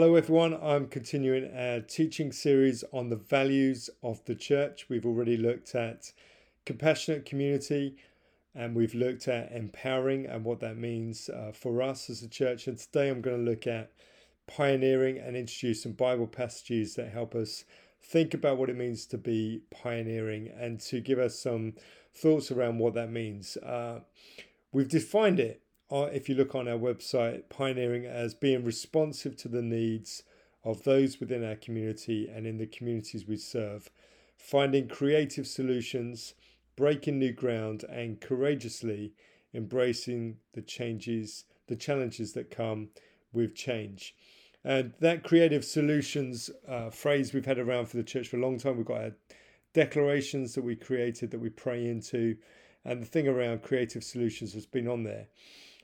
Hello, everyone. I'm continuing our teaching series on the values of the church. We've already looked at compassionate community and we've looked at empowering and what that means uh, for us as a church. And today I'm going to look at pioneering and introduce some Bible passages that help us think about what it means to be pioneering and to give us some thoughts around what that means. Uh, we've defined it if you look on our website, pioneering as being responsive to the needs of those within our community and in the communities we serve, finding creative solutions, breaking new ground, and courageously embracing the changes, the challenges that come with change. And that creative solutions uh, phrase we've had around for the church for a long time. We've got our declarations that we created that we pray into, and the thing around creative solutions has been on there.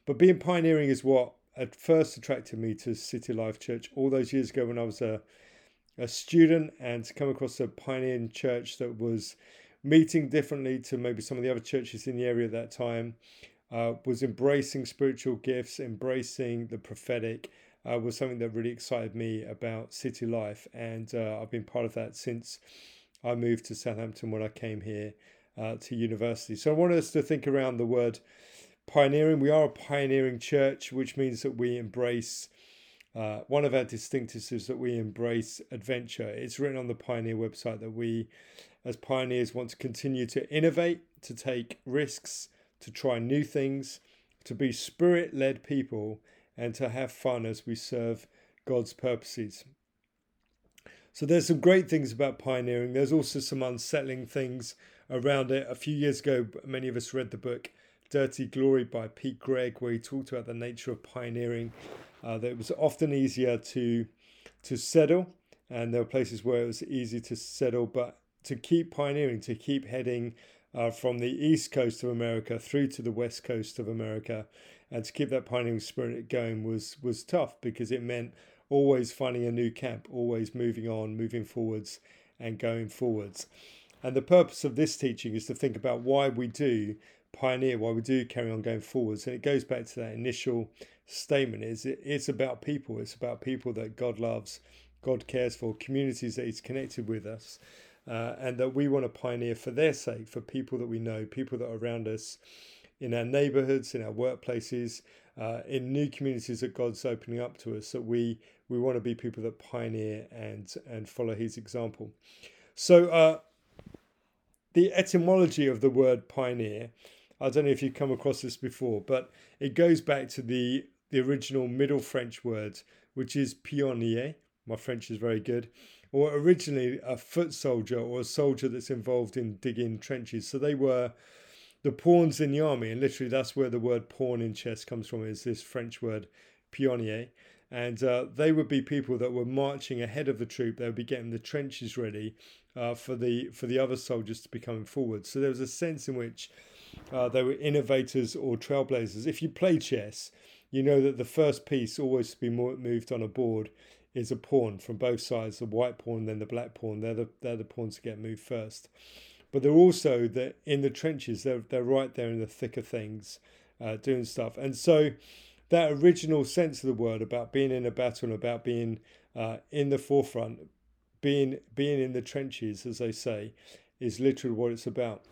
But being pioneering is what at first attracted me to City Life Church all those years ago when I was a, a student and to come across a pioneering church that was meeting differently to maybe some of the other churches in the area at that time, uh, was embracing spiritual gifts, embracing the prophetic, uh, was something that really excited me about City Life. And uh, I've been part of that since I moved to Southampton when I came here uh, to university. So I want us to think around the word pioneering. We are a pioneering church, which means that we embrace. Uh, one of our distinctives is that we embrace adventure. It's written on the Pioneer website that we, as pioneers, want to continue to innovate, to take risks, to try new things, to be spirit led people, and to have fun as we serve God's purposes. So there's some great things about pioneering. There's also some unsettling things around it. A few years ago, many of us read the book Dirty Glory by Pete Greig, where he talked about the nature of pioneering. Uh, that it was often easier to to settle, and there were places where it was easy to settle, but to keep pioneering, to keep heading uh, from the east coast of America through to the west coast of America, and to keep that pioneering spirit going was was tough because it meant always finding a new camp, always moving on, moving forwards, and going forwards. And the purpose of this teaching is to think about why we do pioneer why we do carry on going forwards. And it goes back to that initial statement: is it, it's about people. It's about people that God loves, God cares for, communities that He's connected with us, uh, and that we want to pioneer for their sake, for people that we know, people that are around us, in our neighbourhoods, in our workplaces, uh, in new communities that God's opening up to us. That we we want to be people that pioneer and and follow His example. So. Uh, the etymology of the word pioneer I don't know if you've come across this before, but it goes back to the, the original Middle French word, which is pionnier. My French is very good. Or originally a foot soldier or a soldier that's involved in digging trenches. So they were the pawns in the army, and literally that's where the word pawn in chess comes from, is this French word pionnier. And uh, they would be people that were marching ahead of the troop. They would be getting the trenches ready uh, for the for the other soldiers to be coming forward. So there was a sense in which uh, they were innovators or trailblazers. If you play chess, you know that the first piece always to be moved on a board is a pawn from both sides, the white pawn, then the black pawn. They're the, they're the pawns to get moved first. But they're also the, in the trenches, they're, they're right there in the thick of things, uh, doing stuff. And so that original sense of the word about being in a battle and about being uh, in the forefront, being, being in the trenches, as they say, is literally what it's about.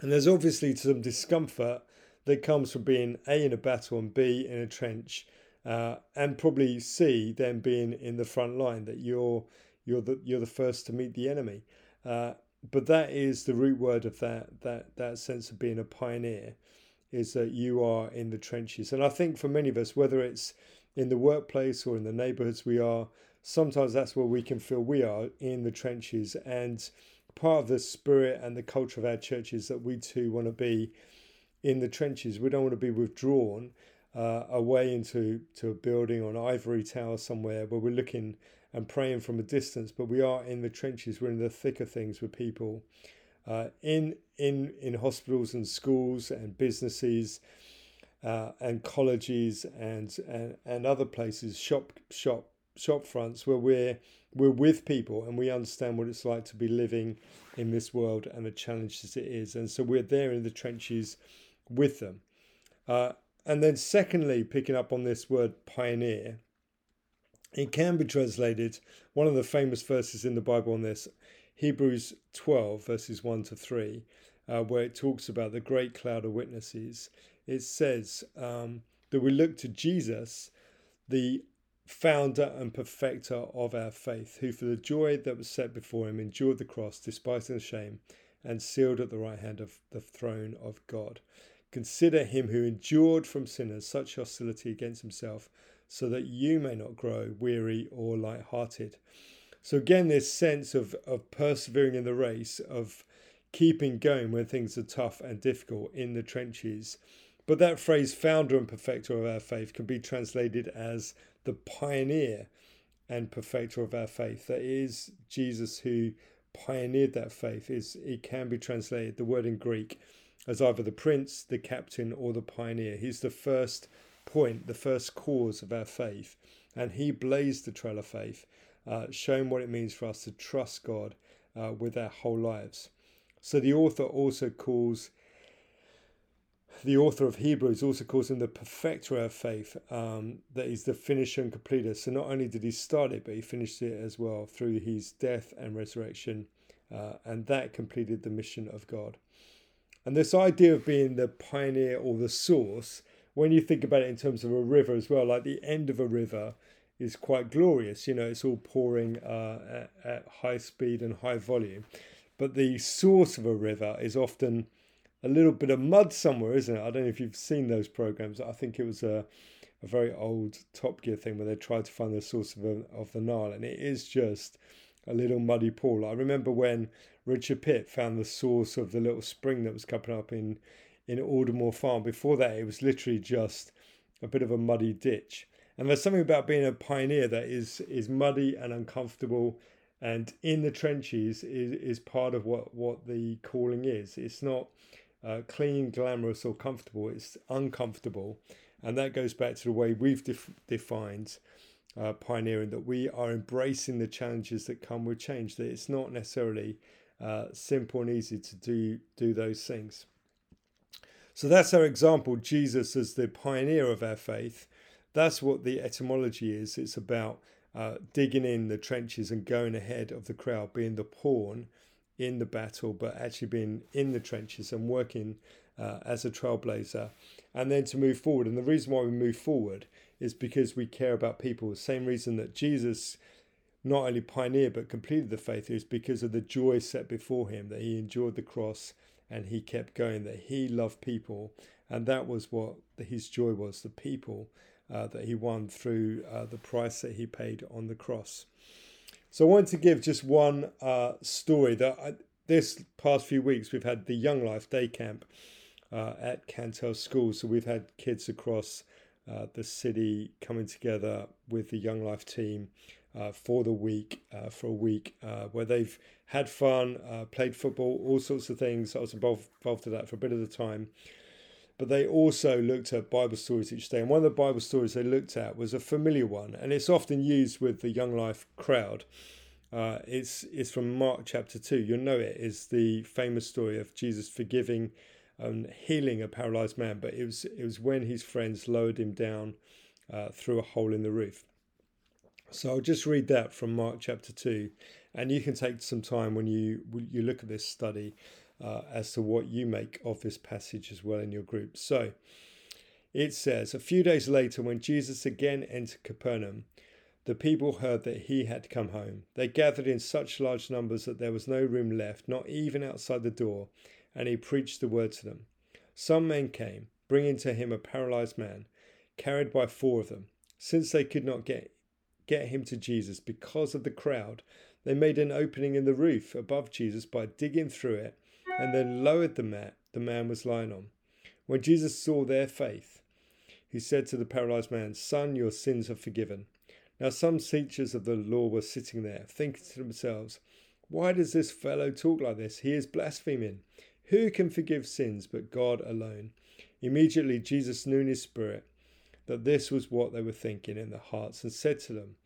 And there's obviously some discomfort that comes from being A in a battle and B in a trench, uh, and probably C then being in the front line that you're you're the you're the first to meet the enemy. Uh, but that is the root word of that that that sense of being a pioneer, is that you are in the trenches. And I think for many of us, whether it's in the workplace or in the neighborhoods we are, sometimes that's where we can feel we are in the trenches and part of the spirit and the culture of our church is that we too want to be in the trenches. We don't want to be withdrawn uh, away into to a building or an ivory tower somewhere where we're looking and praying from a distance, but we are in the trenches. We're in the thick of things with people uh, in in in hospitals and schools and businesses. Uh, and colleges and, and and other places, shop shop shop fronts where we're we're with people and we understand what it's like to be living in this world and the challenges it is. And so we're there in the trenches with them. Uh, and then, secondly, picking up on this word pioneer, It can be translated, one of the famous verses in the Bible on this, Hebrews 12, verses 1 to 3, uh, where it talks about the great cloud of witnesses. It says um, that we look to Jesus, the founder and perfecter of our faith, who for the joy that was set before him endured the cross, despising the shame, and sealed at the right hand of the throne of God. Consider him who endured from sinners such hostility against himself, so that you may not grow weary or light-hearted. So again, this sense of, of persevering in the race, of keeping going when things are tough and difficult in the trenches. But that phrase, founder and perfecter of our faith, can be translated as the pioneer and perfecter of our faith. That is Jesus who pioneered that faith. Is it can be translated the word in Greek as either the prince, the captain, or the pioneer. He's the first point, the first cause of our faith, and he blazed the trail of faith, uh, showing what it means for us to trust God uh, with our whole lives. So the author also calls the author of Hebrews also calls him the perfecter of faith, um, that he's the finisher and completer. So not only did he start it, but he finished it as well through his death and resurrection, uh, and that completed the mission of God. And this idea of being the pioneer or the source, when you think about it in terms of a river as well, like the end of a river is quite glorious. You know, it's all pouring uh, at, at high speed and high volume. But the source of a river is often a little bit of mud somewhere, isn't it? I don't know if you've seen those programs. I think it was a, a very old Top Gear thing where they tried to find the source of, a, of the Nile, and it is just a little muddy pool. I remember when Richard Pitt found the source of the little spring that was coming up in in Aldermore Farm. Before that, it was literally just a bit of a muddy ditch. And there's something about being a pioneer that is is muddy and uncomfortable, and in the trenches is is part of what what the calling is. It's not uh, clean, glamorous, or comfortable. It's uncomfortable, and that goes back to the way we've def- defined uh, pioneering that we are embracing the challenges that come with change. That it's not necessarily uh, simple and easy to do do those things. So that's our example. Jesus as the pioneer of our faith. That's what the etymology is. It's about uh, digging in the trenches and going ahead of the crowd, being the pawn in the battle, but actually being in the trenches and working uh, as a trailblazer, and then to move forward. And the reason why we move forward is because we care about people. The same reason that Jesus not only pioneered but completed the faith is because of the joy set before him, that he endured the cross and he kept going, that he loved people. And that was what his joy was the people uh, that he won through uh, the price that he paid on the cross. So I wanted to give just one uh, story that I, this past few weeks we've had the Young Life Day Camp uh, at Cantell School. So we've had kids across uh, the city coming together with the Young Life team uh, for the week, uh, for a week, uh, where they've had fun, played football, all sorts of things. I was involved, involved in that for a bit of the time. But they also looked at Bible stories each day. And one of the Bible stories they looked at was a familiar one, and it's often used with the Young Life crowd. Uh, it's, it's from Mark chapter 2. You'll know it is the famous story of Jesus forgiving and healing a paralyzed man, but it was, it was when his friends lowered him down uh, through a hole in the roof. So I'll just read that from Mark chapter 2, and you can take some time when you you look at this study uh, as to what you make of this passage as well in your group. So it says, A few days later, when Jesus again entered Capernaum, the people heard that he had come home. They gathered in such large numbers that there was no room left, not even outside the door, and he preached the word to them. Some men came, bringing to him a paralyzed man, carried by four of them. Since they could not get get him to Jesus because of the crowd. They made an opening in the roof above Jesus by digging through it and then lowered the mat the man was lying on. When Jesus saw their faith, he said to the paralyzed man, Son, your sins are forgiven. Now, some teachers of the law were sitting there, thinking to themselves, Why does this fellow talk like this? He is blaspheming. Who can forgive sins but God alone? Immediately, Jesus knew in his spirit that this was what they were thinking in their hearts and said to them,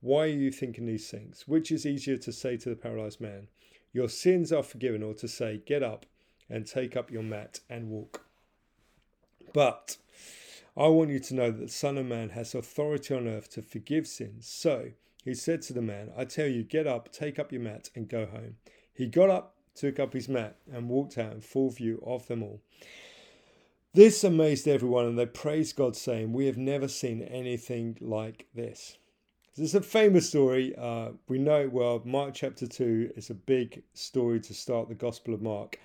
Why are you thinking these things? Which is easier to say to the paralyzed man, Your sins are forgiven, or to say, Get up and take up your mat and walk? But I want you to know that the Son of Man has authority on earth to forgive sins. So he said to the man, I tell you, get up, take up your mat, and go home. He got up, took up his mat, and walked out in full view of them all. This amazed everyone, and they praised God, saying, We have never seen anything like this. Is a famous story. Uh, we know it well. Mark chapter 2 is a big story to start the Gospel of Mark.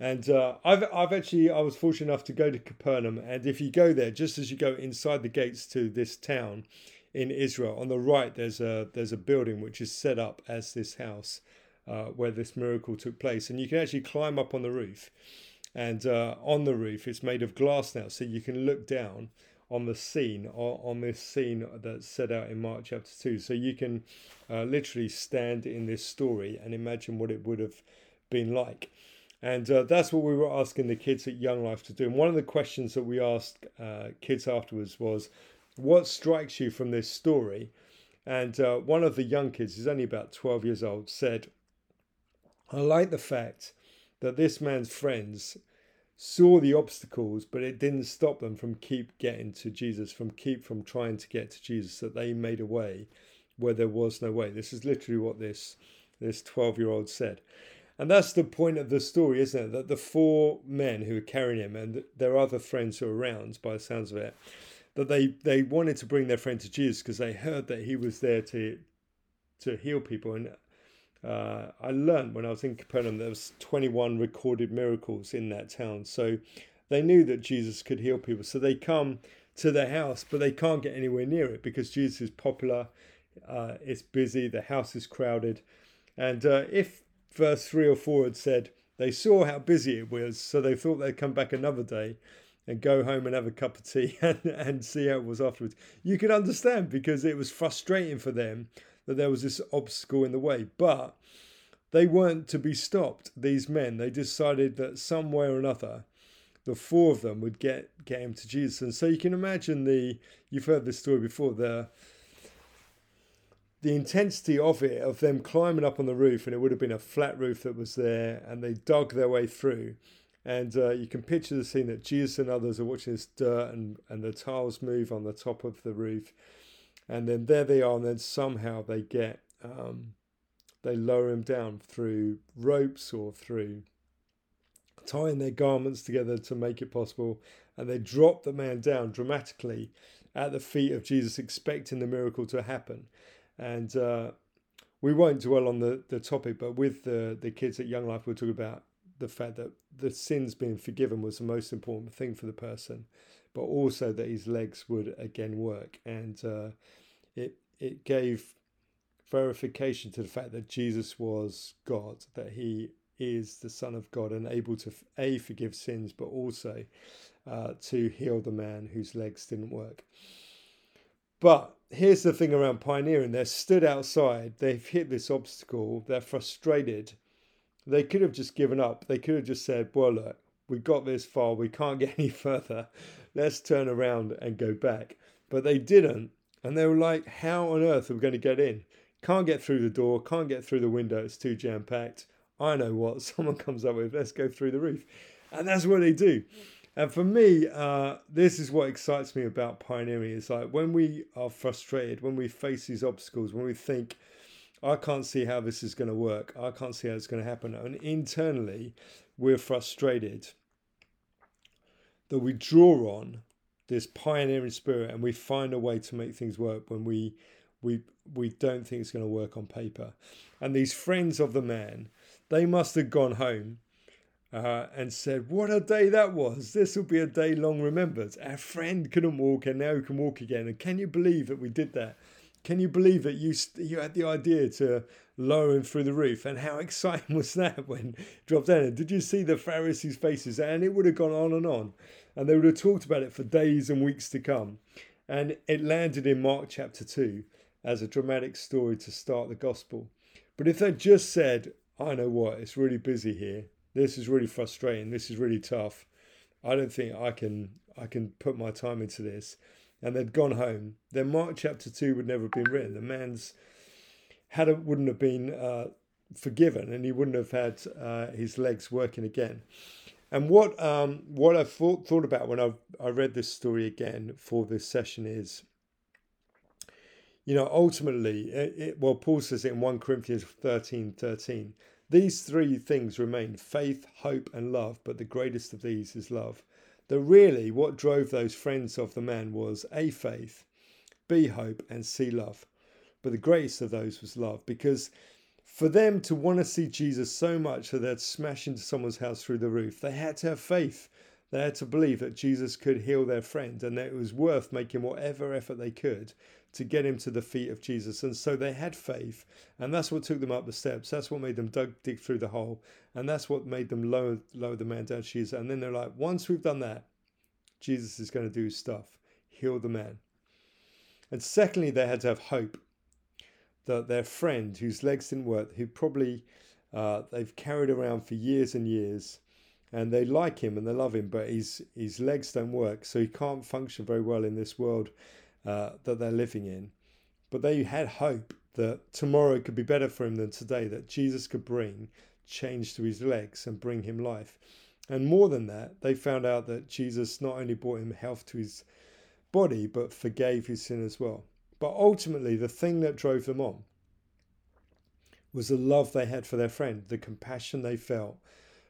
And uh, I've, I've actually, I was fortunate enough to go to Capernaum. And if you go there, just as you go inside the gates to this town in Israel, on the right, there's a, there's a building which is set up as this house uh, where this miracle took place. And you can actually climb up on the roof and uh, on the roof it's made of glass now so you can look down on the scene on this scene that's set out in mark chapter 2 so you can uh, literally stand in this story and imagine what it would have been like. And uh, that's what we were asking the kids at young life to do. And one of the questions that we asked uh, kids afterwards was what strikes you from this story? And uh, one of the young kids who's only about 12 years old said i like the fact that this man's friends saw the obstacles, but it didn't stop them from keep getting to Jesus, from keep from trying to get to Jesus, that they made a way where there was no way. This is literally what this this 12 year old said. And that's the point of the story, isn't it? That the four men who were carrying him and their other friends who were around, by the sounds of it, that they, they wanted to bring their friend to Jesus because they heard that he was there to to heal people. And uh, I learned when I was in Capernaum there was 21 recorded miracles in that town. So they knew that Jesus could heal people. So they come to the house, but they can't get anywhere near it because Jesus is popular. Uh, it's busy. The house is crowded. And uh, if verse 3 or 4 had said, they saw how busy it was, so they thought they'd come back another day and go home and have a cup of tea and, and see how it was afterwards. You can understand because it was frustrating for them that there was this obstacle in the way. But they weren't to be stopped, these men. They decided that some way or another, the four of them would get, get him to Jesus. And so you can imagine the, you've heard this story before, the, the intensity of it, of them climbing up on the roof, and it would have been a flat roof that was there, and they dug their way through. And uh, you can picture the scene that Jesus and others are watching this dirt and, and the tiles move on the top of the roof and then there they are, and then somehow they get um, they lower him down through ropes or through tying their garments together to make it possible, and they drop the man down dramatically at the feet of Jesus, expecting the miracle to happen. And uh, we won't dwell on the, the topic, but with the, the kids at Young Life, we'll talk about the fact that the sins being forgiven was the most important thing for the person but also that his legs would again work. And uh, it it gave verification to the fact that Jesus was God, that he is the Son of God and able to a forgive sins, but also uh, to heal the man whose legs didn't work. But here's the thing around pioneering: they're stood outside, they've hit this obstacle, they're frustrated. They could have just given up. They could have just said, "Well, look, we got this far, we can't get any further. Let's turn around and go back. But they didn't. And they were like, how on earth are we going to get in? Can't get through the door, can't get through the window, it's too jam packed. I know what someone comes up with, let's go through the roof. And that's what they do. And for me, uh, this is what excites me about pioneering. It's like when we are frustrated, when we face these obstacles, when we think, I can't see how this is going to work, I can't see how it's going to happen. And internally, we're frustrated that we draw on this pioneering spirit and we find a way to make things work when we we we don't think it's going to work on paper. And these friends of the man they must have gone home uh, and said what a day that was. This will be a day long remembered. Our friend couldn't walk and now he can walk again. And can you believe that we did that can you believe that you you had the idea to lower him through the roof? And how exciting was that when dropped down? Did you see the Pharisees' faces? And it would have gone on and on, and they would have talked about it for days and weeks to come. And it landed in Mark chapter two as a dramatic story to start the gospel. But if they just said, "I know what, it's really busy here. This is really frustrating. This is really tough. I don't think I can I can put my time into this." And they'd gone home, then Mark chapter 2 would never have been written. The man's had a, wouldn't have been uh, forgiven and he wouldn't have had uh, his legs working again. And what um, what I thought thought about when I I read this story again for this session is, you know, ultimately, it, it, well, Paul says it in one Corinthians 13, 13, These three things remain: faith, hope, and love. But the greatest of these is love. That really, what drove those friends of the man was a faith, b hope, and c love. But the greatest of those was love, because for them to want to see Jesus so much that they'd smash into someone's house through the roof, they had to have faith. They had to believe that Jesus could heal their friend and that it was worth making whatever effort they could to get him to the feet of Jesus. And so they had faith, and that's what took them up the steps. That's what made them dug, dig through the hole, and that's what made them lower, lower the man down to Jesus. And then they're like, once we've done that, Jesus is going to do stuff, heal the man. And secondly, they had to have hope that their friend, whose legs didn't work, who probably uh, they've carried around for years and years, and they like him and they love him, but his his legs don't work, so he can't function very well in this world uh, that they're living in. But they had hope that tomorrow could be better for him than today, that Jesus could bring change to his legs and bring him life. And more than that, they found out that Jesus not only brought him health to his body, but forgave his sin as well. But ultimately, the thing that drove them on was the love they had for their friend, the compassion they felt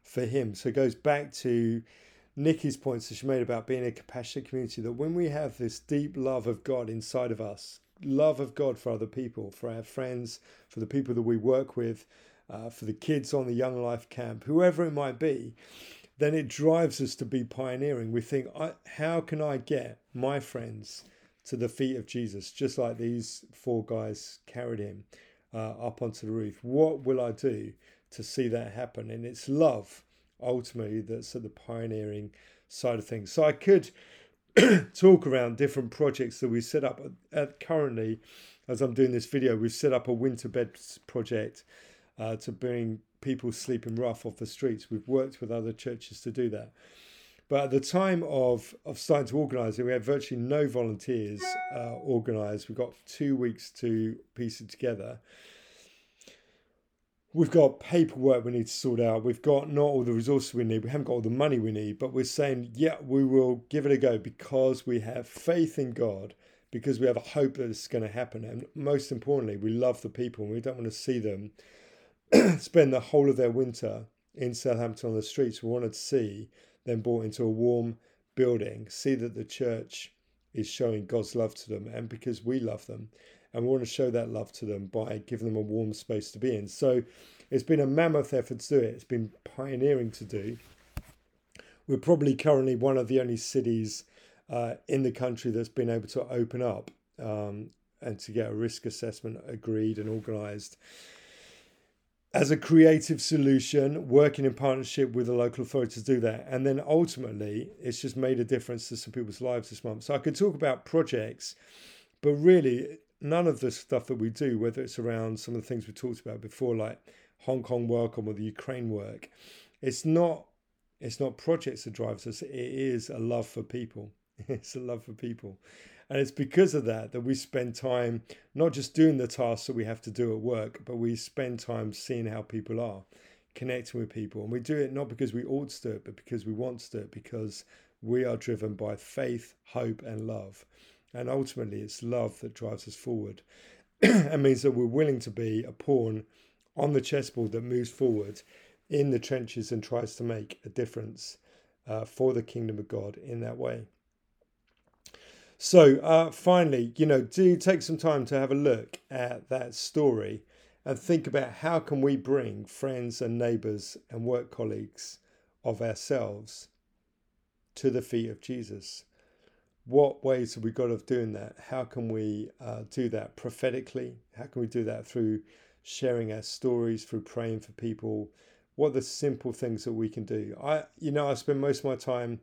for him. So it goes back to Nikki's points that she made about being a compassionate community that when we have this deep love of God inside of us, love of God for other people, for our friends, for the people that we work with, uh, for the kids on the Young Life camp, whoever it might be, then it drives us to be pioneering. We think, how can I get my friends to the feet of Jesus, just like these four guys carried him uh, up onto the roof. What will I do to see that happen? And it's love ultimately that's at the pioneering side of things. So I could talk around different projects that we set up at currently as I'm doing this video. We've set up a winter beds project uh, to bring people sleeping rough off the streets. We've worked with other churches to do that. But at the time of, of starting to organise it, we had virtually no volunteers uh, organised. We've got two weeks to piece it together. We've got paperwork we need to sort out. We've got not all the resources we need. We haven't got all the money we need. But we're saying, yeah, we will give it a go because we have faith in God, because we have a hope that it's going to happen. And most importantly, we love the people and we don't want to see them spend the whole of their winter in Southampton on the streets. We want to see them brought into a warm building, see that the church is showing God's love to them, and because we love them, and we want to show that love to them by giving them a warm space to be in. So it's been a mammoth effort to do it. It's been pioneering to do. We're probably currently one of the only cities uh, in the country that's been able to open up um, and to get a risk assessment agreed and organised as a creative solution, working in partnership with the local authority to do that. And then ultimately, it's just made a difference to some people's lives this month. So I could talk about projects, but really, none of the stuff that we do, whether it's around some of the things we talked about before, like Hong Kong work or the Ukraine work, it's not it's not projects that drives us. It is a love for people. It's a love for people. And it's because of that that we spend time not just doing the tasks that we have to do at work, but we spend time seeing how people are, connecting with people. And we do it not because we ought to do it, but because we want to do it, because we are driven by faith, hope, and love. And ultimately, it's love that drives us forward and means that we're willing to be a pawn on the chessboard that moves forward in the trenches and tries to make a difference uh, for the kingdom of God in that way. So, uh, finally, you know, do take some time to have a look at that story and think about how can we bring friends and neighbors and work colleagues of ourselves to the feet of Jesus. What ways have we got of doing that? How can we uh, do that prophetically? How can we do that through sharing our stories, through praying for people? What are the simple things that we can do? I, you know, I spend most of my time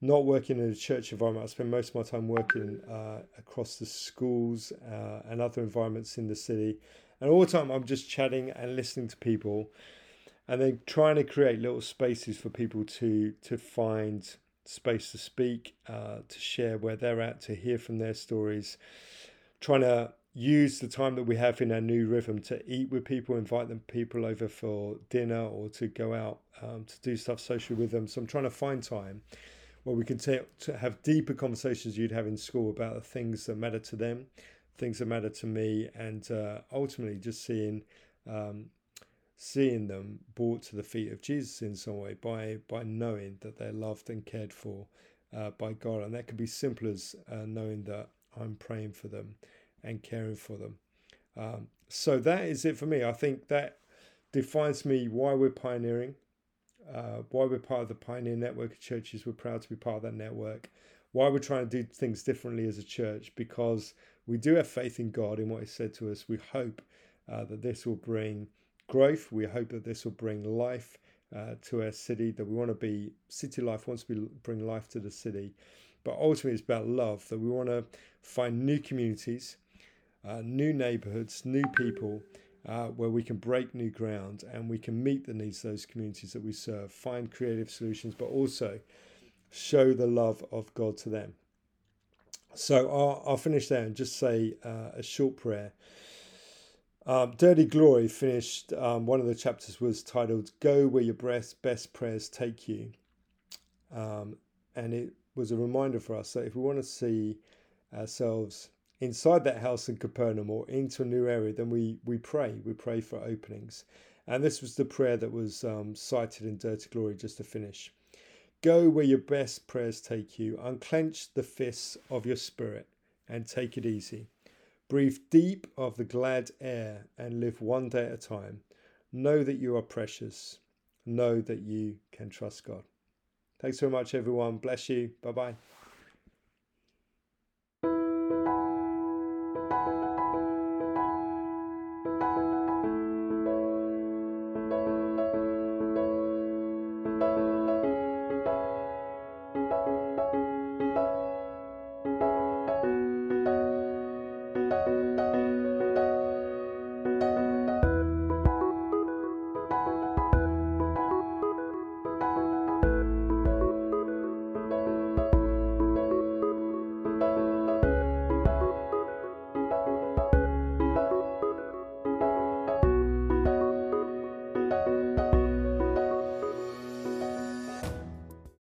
not working in a church environment. I spend most of my time working uh, across the schools uh, and other environments in the city. And all the time I'm just chatting and listening to people and then trying to create little spaces for people to to find space to speak, uh, to share where they're at, to hear from their stories, trying to use the time that we have in our new rhythm to eat with people, invite them people over for dinner or to go out um, to do stuff socially with them. So I'm trying to find time where we can take to have deeper conversations you'd have in school about the things that matter to them, things that matter to me, and uh, ultimately just seeing um, seeing them brought to the feet of Jesus in some way by by knowing that they're loved and cared for uh, by God, and that could be simple as uh, knowing that I'm praying for them and caring for them. Um, so that is it for me. I think that defines me why we're pioneering, uh, why we're part of the Pioneer Network of churches. We're proud to be part of that network. Why we're trying to do things differently as a church because we do have faith in God in what He said to us. We hope uh, that this will bring growth. We hope that this will bring life uh, to our city. That we want to be city life wants to bring life to the city, but ultimately it's about love. That we want to find new communities uh, new neighborhoods, new people, uh, where we can break new ground and we can meet the needs of those communities that we serve, find creative solutions, but also show the love of God to them. So I'll, I'll finish there and just say uh, a short prayer. Um, Dirty Glory finished, um, one of the chapters was titled Go Where Your Best, best Prayers Take You. Um, and it was a reminder for us that if we want to see ourselves inside that house in Capernaum or into a new area, then we, we pray. We pray for openings. And this was the prayer that was um, cited in Dirty Glory just to finish. Go where your best prayers take you. Unclench the fists of your spirit and take it easy. Breathe deep of the glad air and live one day at a time. Know that you are precious. Know that you can trust God. Thanks so much, everyone. Bless you. Bye bye.